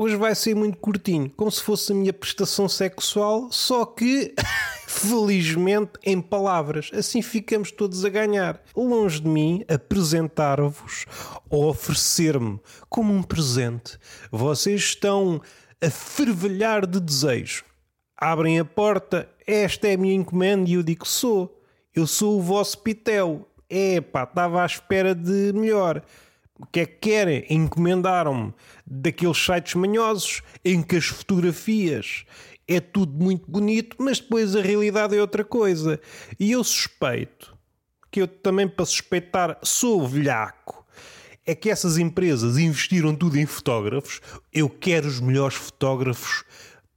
Hoje vai ser muito curtinho, como se fosse a minha prestação sexual, só que, felizmente, em palavras. Assim ficamos todos a ganhar. Longe de mim apresentar-vos ou oferecer-me como um presente. Vocês estão a fervilhar de desejo. Abrem a porta, esta é a minha encomenda e eu digo: sou. Eu sou o vosso pitel. É pá, estava à espera de melhor. O que é que querem? Encomendaram-me daqueles sites manhosos em que as fotografias é tudo muito bonito, mas depois a realidade é outra coisa. E eu suspeito que eu também, para suspeitar, sou velhaco. É que essas empresas investiram tudo em fotógrafos. Eu quero os melhores fotógrafos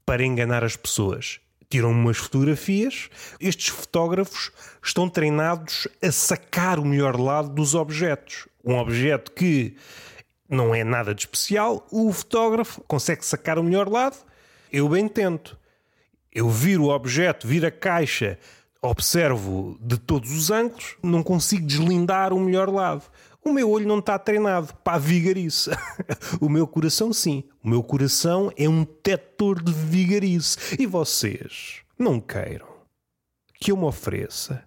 para enganar as pessoas. Tiram umas fotografias, estes fotógrafos estão treinados a sacar o melhor lado dos objetos um objeto que não é nada de especial, o fotógrafo consegue sacar o melhor lado. Eu bem tento. Eu viro o objeto, viro a caixa, observo de todos os ângulos, não consigo deslindar o melhor lado. O meu olho não está treinado para vigarice. o meu coração, sim. O meu coração é um tetor de vigarice. E vocês não queiram que eu me ofereça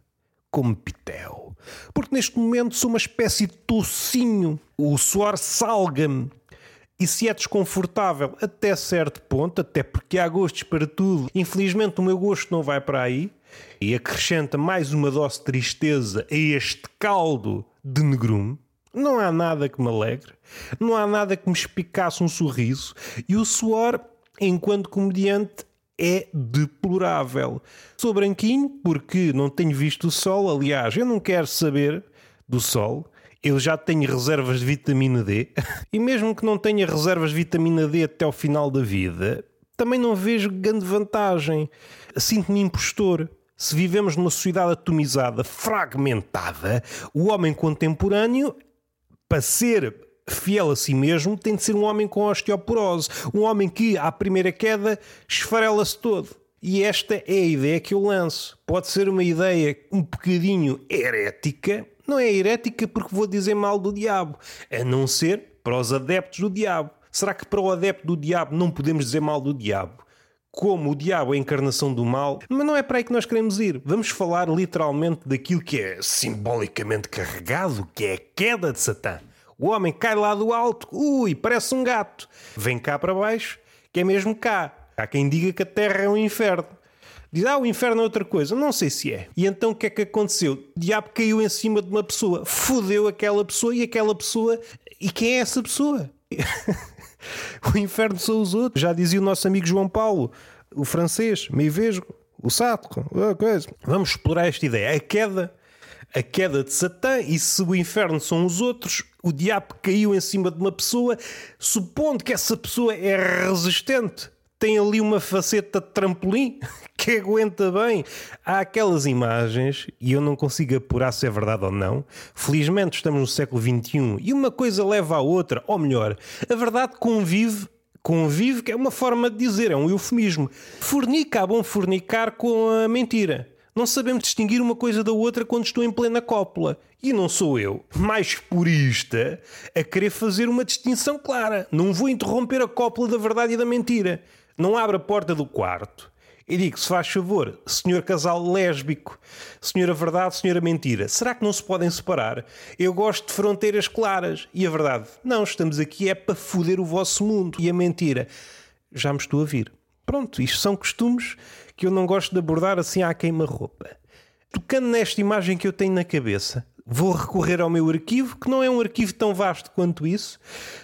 como pitel. Porque neste momento sou uma espécie de tocinho. O suor salga-me. E se é desconfortável até certo ponto, até porque há gostos para tudo, infelizmente o meu gosto não vai para aí, e acrescenta mais uma dose de tristeza a este caldo de negrume, não há nada que me alegre, não há nada que me espicasse um sorriso, e o suor, enquanto comediante, é deplorável. Sou branquinho porque não tenho visto o sol, aliás, eu não quero saber do sol. Eu já tenho reservas de vitamina D e mesmo que não tenha reservas de vitamina D até ao final da vida, também não vejo grande vantagem. Sinto-me impostor. Se vivemos numa sociedade atomizada, fragmentada, o homem contemporâneo, para ser fiel a si mesmo, tem de ser um homem com osteoporose. Um homem que, à primeira queda, esfarela-se todo. E esta é a ideia que eu lanço. Pode ser uma ideia um bocadinho herética. Não é herética porque vou dizer mal do diabo. A não ser para os adeptos do diabo. Será que para o adepto do diabo não podemos dizer mal do diabo? Como o diabo é a encarnação do mal, mas não é para aí que nós queremos ir. Vamos falar literalmente daquilo que é simbolicamente carregado, que é a queda de Satã. O homem cai lá do alto, ui, parece um gato. Vem cá para baixo, que é mesmo cá. Há quem diga que a Terra é um inferno. Diz, ah, o inferno é outra coisa. Não sei se é. E então o que é que aconteceu? O diabo caiu em cima de uma pessoa, fodeu aquela pessoa e aquela pessoa. E quem é essa pessoa? o inferno são os outros. Já dizia o nosso amigo João Paulo, o francês, meio vesgo, o sato. Vamos explorar esta ideia. A queda a queda de Satã, e se o inferno são os outros, o diabo caiu em cima de uma pessoa, supondo que essa pessoa é resistente, tem ali uma faceta de trampolim que aguenta bem. Há aquelas imagens, e eu não consigo apurar se é verdade ou não. Felizmente estamos no século XXI e uma coisa leva à outra, ou melhor, a verdade convive convive, que é uma forma de dizer, é um eufemismo. Fornica, é bom fornicar com a mentira. Não sabemos distinguir uma coisa da outra quando estou em plena cópula. E não sou eu, mais purista, a querer fazer uma distinção clara. Não vou interromper a cópula da verdade e da mentira. Não abro a porta do quarto e digo, se faz favor, senhor casal lésbico, senhora verdade, senhora mentira, será que não se podem separar? Eu gosto de fronteiras claras. E a verdade, não, estamos aqui é para foder o vosso mundo. E a mentira, já me estou a vir. Pronto, isto são costumes que eu não gosto de abordar assim à queima-roupa. Tocando nesta imagem que eu tenho na cabeça, vou recorrer ao meu arquivo, que não é um arquivo tão vasto quanto isso,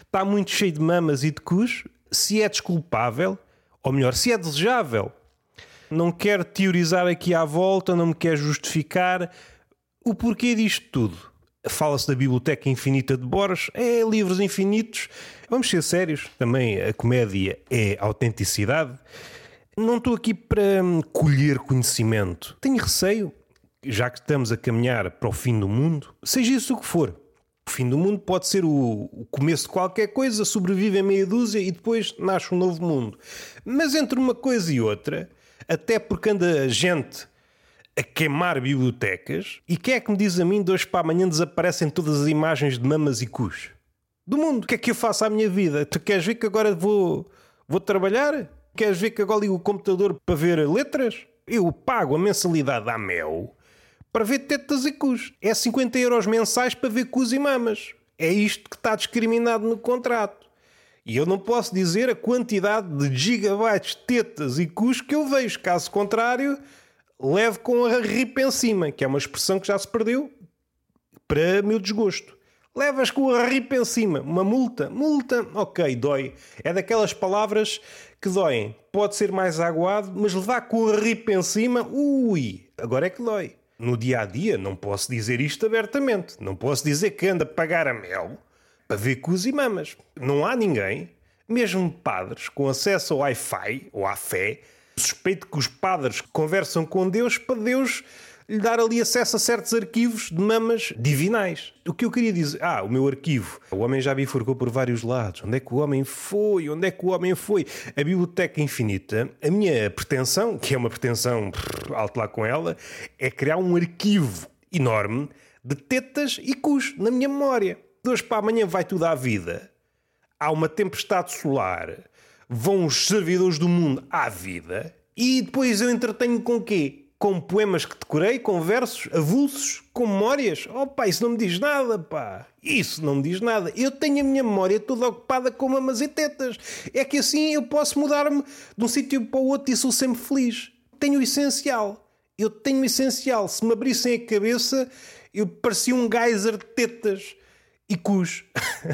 está muito cheio de mamas e de cus. Se é desculpável, ou melhor, se é desejável, não quero teorizar aqui à volta, não me quero justificar o porquê disto tudo. Fala-se da Biblioteca Infinita de Borges, é livros infinitos. Vamos ser sérios, também a comédia é autenticidade. Não estou aqui para hum, colher conhecimento. Tenho receio, já que estamos a caminhar para o fim do mundo, seja isso o que for. O fim do mundo pode ser o, começo de qualquer coisa, sobrevive a meia dúzia e depois nasce um novo mundo. Mas entre uma coisa e outra, até porque anda gente a queimar bibliotecas, e quem é que me diz a mim de hoje para amanhã desaparecem todas as imagens de mamas e cus? do mundo. O que é que eu faço à minha vida? Tu queres ver que agora vou, vou trabalhar? Queres ver que agora ligo o computador para ver letras? Eu pago a mensalidade à Mel para ver tetas e cus. É 50 euros mensais para ver cus e mamas. É isto que está discriminado no contrato. E eu não posso dizer a quantidade de gigabytes, tetas e cus que eu vejo. Caso contrário, levo com a ripa em cima, que é uma expressão que já se perdeu para meu desgosto. Levas com a ripa em cima. Uma multa. Multa, ok, dói. É daquelas palavras que doem. Pode ser mais aguado, mas levar com a ripa em cima, ui, agora é que dói. No dia a dia não posso dizer isto abertamente. Não posso dizer que anda a pagar a mel para ver cus e mamas. Não há ninguém, mesmo padres, com acesso ao Wi-Fi ou à fé. Suspeito que os padres conversam com Deus para Deus lhe dar ali acesso a certos arquivos de mamas divinais. O que eu queria dizer? Ah, o meu arquivo. O homem já bifurcou por vários lados. Onde é que o homem foi? Onde é que o homem foi? A Biblioteca Infinita, a minha pretensão, que é uma pretensão alto lá com ela, é criar um arquivo enorme de tetas e cus na minha memória. De hoje para amanhã vai tudo à vida. Há uma tempestade solar. Vão os servidores do mundo à vida. E depois eu entretenho com o quê? com poemas que decorei, com versos avulsos, com memórias. Oh pá, isso não me diz nada, pá. Isso não me diz nada. Eu tenho a minha memória toda ocupada com mamas e tetas. É que assim eu posso mudar-me de um sítio para o outro e sou sempre feliz. Tenho o essencial. Eu tenho o essencial. Se me abrissem a cabeça, eu parecia um geyser de tetas e cus.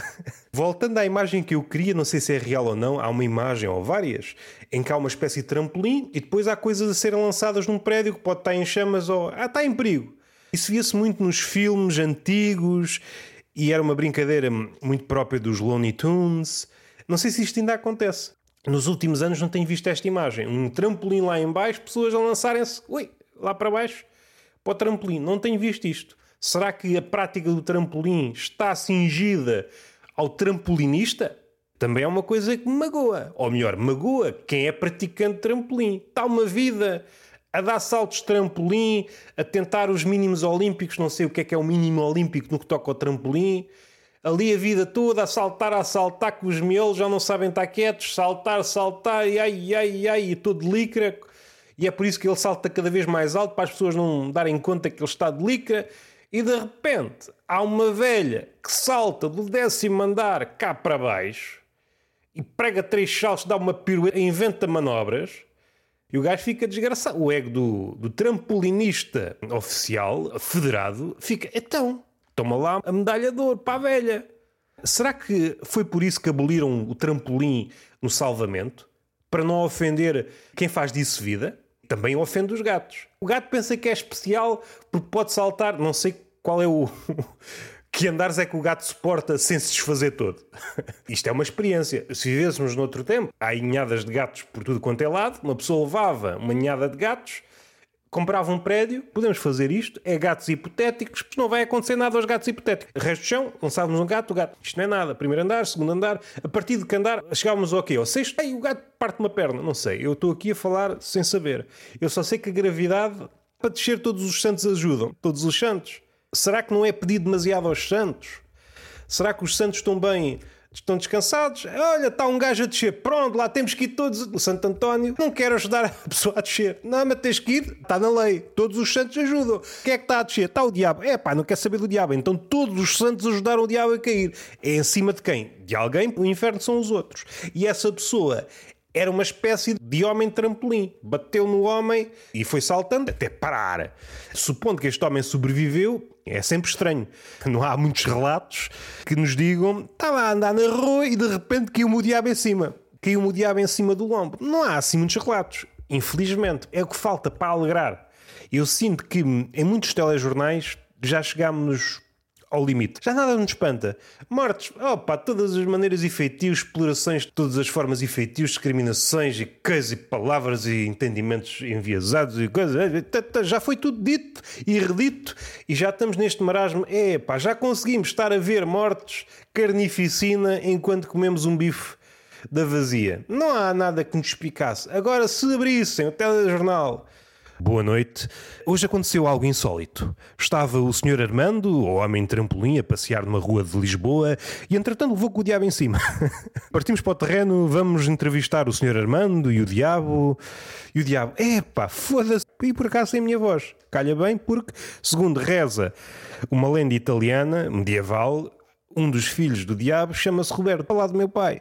Voltando à imagem que eu queria, não sei se é real ou não, há uma imagem ou várias em que há uma espécie de trampolim e depois há coisas a serem lançadas num prédio que pode estar em chamas ou ah, está em perigo. Isso via-se muito nos filmes antigos e era uma brincadeira muito própria dos Looney Tunes. Não sei se isto ainda acontece. Nos últimos anos não tenho visto esta imagem. Um trampolim lá em baixo, pessoas a lançarem-se ui, lá para baixo para o trampolim. Não tenho visto isto. Será que a prática do trampolim está cingida ao trampolinista? Também é uma coisa que me magoa. Ou melhor, magoa quem é praticante de trampolim. Está uma vida a dar saltos de trampolim, a tentar os mínimos olímpicos, não sei o que é que é o mínimo olímpico no que toca ao trampolim. Ali a vida toda a saltar, a saltar, com os miolos já não sabem estar quietos, saltar, saltar, e ai, ai, ai, e todo licra. E é por isso que ele salta cada vez mais alto, para as pessoas não darem conta que ele está de licra e de repente há uma velha que salta do décimo andar cá para baixo e prega três saltos, dá uma pirueta, inventa manobras e o gajo fica desgraçado. O ego do, do trampolinista oficial, federado, fica então, toma lá a medalha de ouro para a velha. Será que foi por isso que aboliram o trampolim no salvamento? Para não ofender quem faz disso vida? também ofende os gatos. O gato pensa que é especial porque pode saltar, não sei qual é o. que andares é que o gato suporta sem se desfazer todo? Isto é uma experiência. Se vivêssemos noutro tempo, há ninhadas de gatos por tudo quanto é lado, uma pessoa levava uma ninhada de gatos comprava um prédio, podemos fazer isto, é gatos hipotéticos, porque não vai acontecer nada aos gatos hipotéticos. Resto do chão, lançávamos um gato, o gato, isto não é nada, primeiro andar, segundo andar, a partir de que andar, chegávamos ao quê? Ao sexto, ei, o gato parte uma perna, não sei, eu estou aqui a falar sem saber. Eu só sei que a gravidade, para descer todos os santos ajudam, todos os santos. Será que não é pedir demasiado aos santos? Será que os santos estão bem estão descansados. Olha, está um gajo a descer. Pronto, lá temos que ir todos. O Santo António não quer ajudar a pessoa a descer. Não, mas tens que ir. Está na lei. Todos os santos ajudam. Quem é que está a descer? Está o diabo. É pá, não quer saber do diabo. Então todos os santos ajudaram o diabo a cair. É em cima de quem? De alguém. O inferno são os outros. E essa pessoa era uma espécie de homem trampolim. Bateu no homem e foi saltando até parar. Supondo que este homem sobreviveu, é sempre estranho. Não há muitos relatos que nos digam estava a andar na rua e de repente caiu-me o diabo em cima. Caiu-me o diabo em cima do ombro. Não há assim muitos relatos. Infelizmente. É o que falta para alegrar. Eu sinto que em muitos telejornais já chegámos ao limite. Já nada nos espanta. Mortes, opa, todas as maneiras e feitios, explorações de todas as formas e feitios, discriminações e coisas e palavras e entendimentos enviesados e coisas. Eh, já foi tudo dito e redito e já estamos neste marasmo. É, pá, já conseguimos estar a ver mortes, carnificina enquanto comemos um bife da vazia. Não há nada que nos explicasse. Agora, se abrissem o telejornal Boa noite. Hoje aconteceu algo insólito. Estava o Sr. Armando, o homem de trampolim, a passear numa rua de Lisboa e entretanto levou com o diabo em cima. Partimos para o terreno, vamos entrevistar o Sr. Armando e o diabo. E o diabo, epá, foda-se. E por acaso sem a minha voz. Calha bem, porque, segundo reza uma lenda italiana medieval, um dos filhos do diabo chama-se Roberto. Falar do meu pai.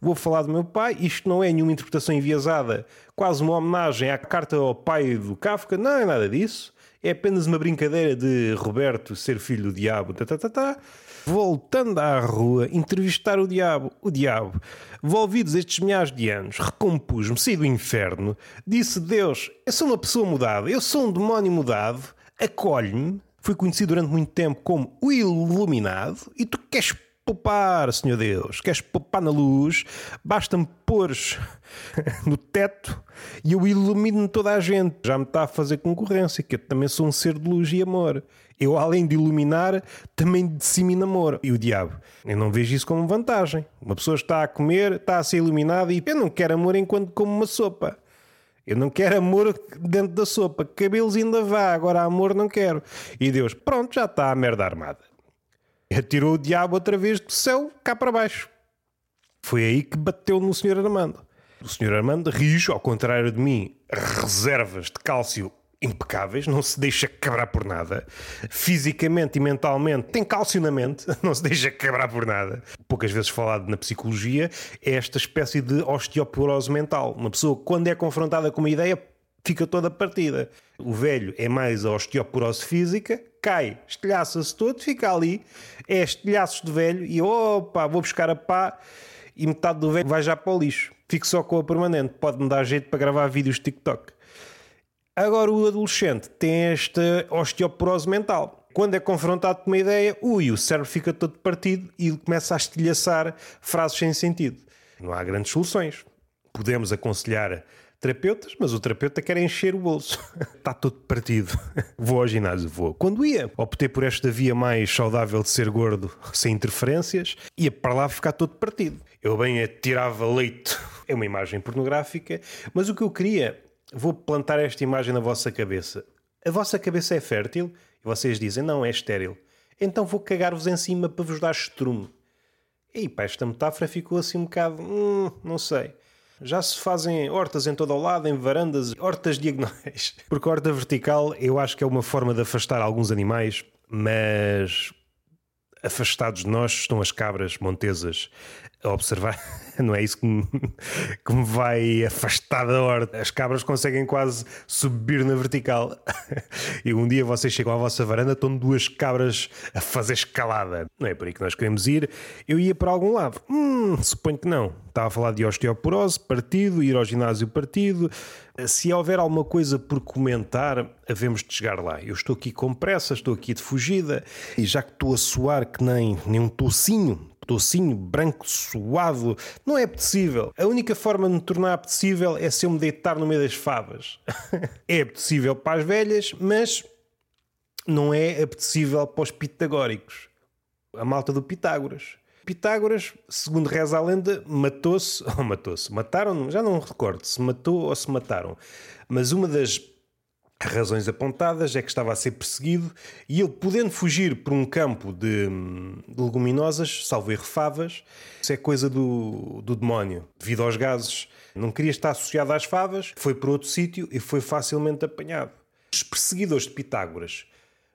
Vou falar do meu pai. Isto não é nenhuma interpretação enviesada, quase uma homenagem à carta ao pai do Kafka. Não é nada disso. É apenas uma brincadeira de Roberto ser filho do diabo. Tá, tá, tá, tá. Voltando à rua, entrevistar o diabo. O diabo, envolvidos estes milhares de anos, recompus-me, saí do inferno. Disse Deus: Eu sou uma pessoa mudada, eu sou um demónio mudado, acolhe-me Fui conhecido durante muito tempo como o Iluminado e tu queres poupar, Senhor Deus, queres poupar na luz, basta-me pôr no teto e eu ilumino toda a gente. Já me está a fazer concorrência, que eu também sou um ser de luz e amor. Eu, além de iluminar, também dissemino amor. E o diabo? Eu não vejo isso como vantagem. Uma pessoa está a comer, está a ser iluminada e eu não quero amor enquanto como uma sopa. Eu não quero amor dentro da sopa. Cabelos ainda vá, agora amor não quero. E Deus, pronto, já está a merda armada. Atirou o diabo outra vez do céu cá para baixo. Foi aí que bateu no Sr. Armando. O Sr. Armando rijo, ao contrário de mim, reservas de cálcio impecáveis, não se deixa quebrar por nada. Fisicamente e mentalmente tem cálcio na mente, não se deixa quebrar por nada. Poucas vezes falado na psicologia é esta espécie de osteoporose mental. Uma pessoa, quando é confrontada com uma ideia, fica toda partida. O velho é mais a osteoporose física, cai, estilhaça-se todo, fica ali, é estilhaços de velho e opa, vou buscar a pá e metade do velho vai já para o lixo. Fico só com a permanente, pode-me dar jeito para gravar vídeos de TikTok. Agora o adolescente tem esta osteoporose mental. Quando é confrontado com uma ideia, ui, o cérebro fica todo partido e começa a estilhaçar frases sem sentido. Não há grandes soluções. Podemos aconselhar terapeutas, mas o terapeuta quer encher o bolso. Está todo partido. Vou ao ginásio, vou. Quando ia, optei por esta via mais saudável de ser gordo, sem interferências, ia para lá ficar todo partido. Eu bem tirava leite. É uma imagem pornográfica, mas o que eu queria vou plantar esta imagem na vossa cabeça. A vossa cabeça é fértil? E vocês dizem, não, é estéril. Então vou cagar-vos em cima para vos dar estrume. E pá, esta metáfora ficou assim um bocado. Hum, não sei. Já se fazem hortas em todo o lado, em varandas, hortas diagonais. Porque a horta vertical eu acho que é uma forma de afastar alguns animais, mas afastados de nós estão as cabras montesas a observar. Não é isso que me, que me vai afastar da horta. As cabras conseguem quase subir na vertical. E um dia vocês chegam à vossa varanda, estão duas cabras a fazer escalada. Não é por aí que nós queremos ir. Eu ia para algum lado. Hum, suponho que não. Estava a falar de osteoporose, partido, ir ao ginásio partido. Se houver alguma coisa por comentar, havemos de chegar lá. Eu estou aqui com pressa, estou aqui de fugida, e já que estou a suar que nem, nem um tocinho, tocinho branco, suado, não é apetecível. A única forma de me tornar apetecível é se eu me deitar no meio das favas. é apetecível para as velhas, mas não é apetecível para os pitagóricos. A malta do Pitágoras. Pitágoras, segundo reza a lenda, matou-se, ou matou-se, mataram, já não recordo se matou ou se mataram, mas uma das razões apontadas é que estava a ser perseguido e ele, podendo fugir por um campo de, de leguminosas, salvo erro favas, isso é coisa do, do demónio, devido aos gases. Não queria estar associado às favas, foi para outro sítio e foi facilmente apanhado. Os perseguidores de Pitágoras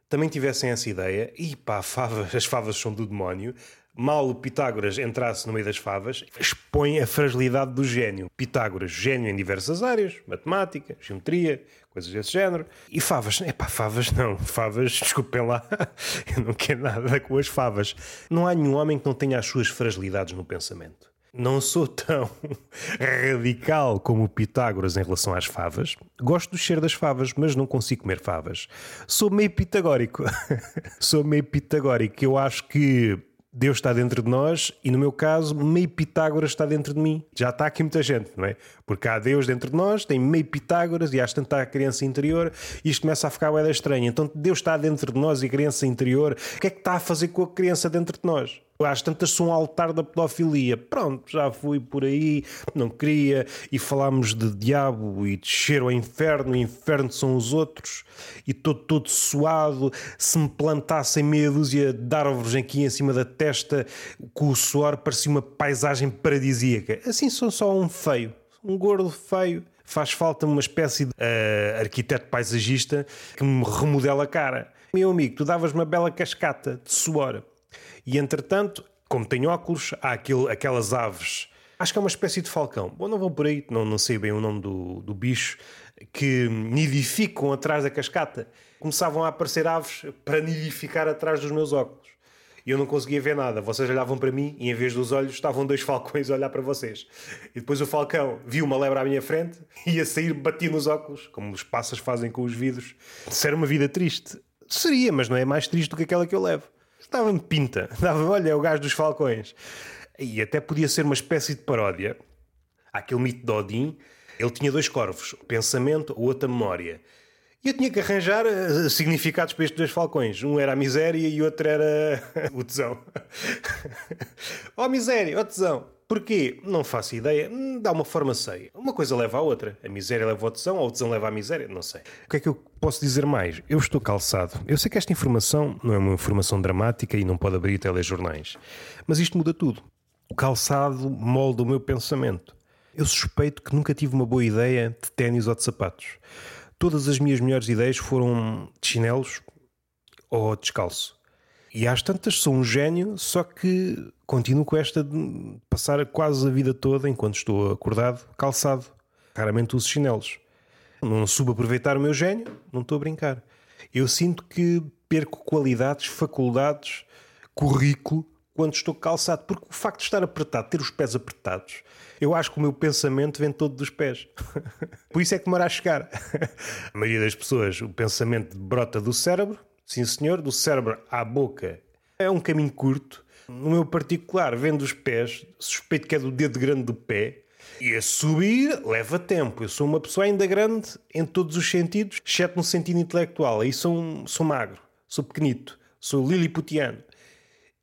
também tivessem essa ideia, e pá, favas, as favas são do demónio, mal Pitágoras entrasse no meio das favas, expõe a fragilidade do gênio. Pitágoras, gênio em diversas áreas, matemática, geometria, coisas desse género. E favas, é pá, favas não, favas, desculpem lá, eu não quero nada com as favas. Não há nenhum homem que não tenha as suas fragilidades no pensamento. Não sou tão radical como o Pitágoras em relação às favas. Gosto do cheiro das favas, mas não consigo comer favas. Sou meio pitagórico. sou meio pitagórico. Eu acho que Deus está dentro de nós e, no meu caso, meio Pitágoras está dentro de mim. Já está aqui muita gente, não é? Porque há Deus dentro de nós, tem meio Pitágoras e às tanto está a criança interior e isto começa a ficar bem estranho. Então, Deus está dentro de nós e a criança interior, o que é que está a fazer com a criança dentro de nós? Às tantas sou um altar da pedofilia. Pronto, já fui por aí, não queria, e falámos de diabo e descer ao inferno, o inferno são os outros, e todo, todo suado, se me plantassem meia dúzia de árvores aqui em cima da testa, com o suor parecia uma paisagem paradisíaca. Assim sou só um feio, um gordo feio. Faz falta uma espécie de uh, arquiteto paisagista que me remodela a cara. Meu amigo, tu davas uma bela cascata de suor. E entretanto, como tenho óculos, há aquilo, aquelas aves. Acho que é uma espécie de falcão. Bom, não vou por aí, não, não sei bem o nome do, do bicho, que nidificam atrás da cascata. Começavam a aparecer aves para nidificar atrás dos meus óculos. E eu não conseguia ver nada. Vocês olhavam para mim e em vez dos olhos estavam dois falcões a olhar para vocês. E depois o falcão viu uma lebre à minha frente e ia sair, batia nos óculos, como os passas fazem com os vidros. Se era uma vida triste, seria, mas não é mais triste do que aquela que eu levo. Dava-me pinta. Dava, olha, é o gajo dos falcões. E até podia ser uma espécie de paródia. Aquele mito de Odin, ele tinha dois corvos, o pensamento, a memória. E eu tinha que arranjar uh, significados para estes dois falcões. Um era a miséria e o outro era o tesão. oh, miséria, oh, tesão. Porquê? Não faço ideia. Hum, dá uma forma sei. Uma coisa leva à outra. A miséria leva ao tesão ou o tesão leva à miséria? Não sei. O que é que eu posso dizer mais? Eu estou calçado. Eu sei que esta informação não é uma informação dramática e não pode abrir telejornais. Mas isto muda tudo. O calçado molda o meu pensamento. Eu suspeito que nunca tive uma boa ideia de ténis ou de sapatos. Todas as minhas melhores ideias foram de chinelos ou descalço. E às tantas sou um gênio, só que continuo com esta de passar quase a vida toda, enquanto estou acordado, calçado. Raramente uso chinelos. Não soube aproveitar o meu gênio, não estou a brincar. Eu sinto que perco qualidades, faculdades, currículo quando estou calçado, porque o facto de estar apertado, ter os pés apertados, eu acho que o meu pensamento vem todo dos pés. Por isso é que demora a chegar. a maioria das pessoas, o pensamento brota do cérebro, Sim, senhor, do cérebro à boca é um caminho curto. No meu particular, vendo os pés, suspeito que é do dedo grande do pé. E a subir leva tempo. Eu sou uma pessoa ainda grande em todos os sentidos, exceto no sentido intelectual. Aí sou, sou magro, sou pequenito, sou liliputiano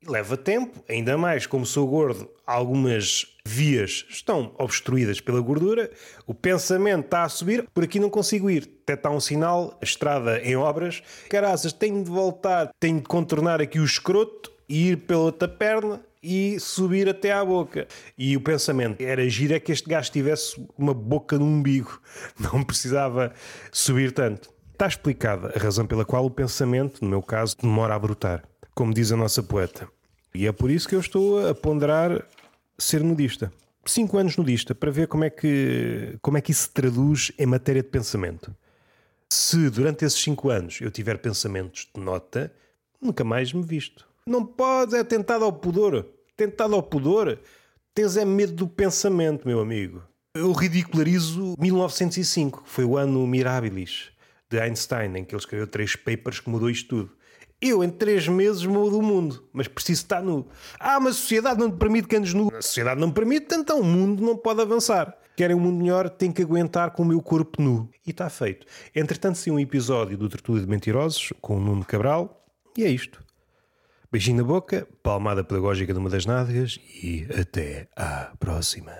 leva tempo, ainda mais como sou gordo, algumas vias estão obstruídas pela gordura, o pensamento está a subir, por aqui não consigo ir. Até está um sinal, a estrada em obras, caraças, tenho de voltar, tenho de contornar aqui o escroto e ir pela outra perna e subir até à boca. E o pensamento era giro é que este gajo tivesse uma boca no umbigo, não precisava subir tanto. Está explicada a razão pela qual o pensamento, no meu caso, demora a brotar como diz a nossa poeta. E é por isso que eu estou a ponderar ser nudista. Cinco anos nudista, para ver como é que, como é que isso se traduz em matéria de pensamento. Se durante esses cinco anos eu tiver pensamentos de nota, nunca mais me visto. Não podes, é tentado ao pudor. Tentado ao pudor. Tens é medo do pensamento, meu amigo. Eu ridicularizo 1905, que foi o ano Mirabilis de Einstein, em que ele escreveu três papers que mudou isto tudo. Eu, em três meses, mudo o mundo, mas preciso estar nu. Ah, mas a sociedade não te permite que andes nu. A sociedade não permite, então o mundo não pode avançar. Querem um mundo melhor, tem que aguentar com o meu corpo nu. E está feito. Entretanto, sim, um episódio do Tertúlio de Mentirosos com o Nuno Cabral. E é isto. Beijinho na boca, palmada pedagógica de uma das nádegas e até à próxima.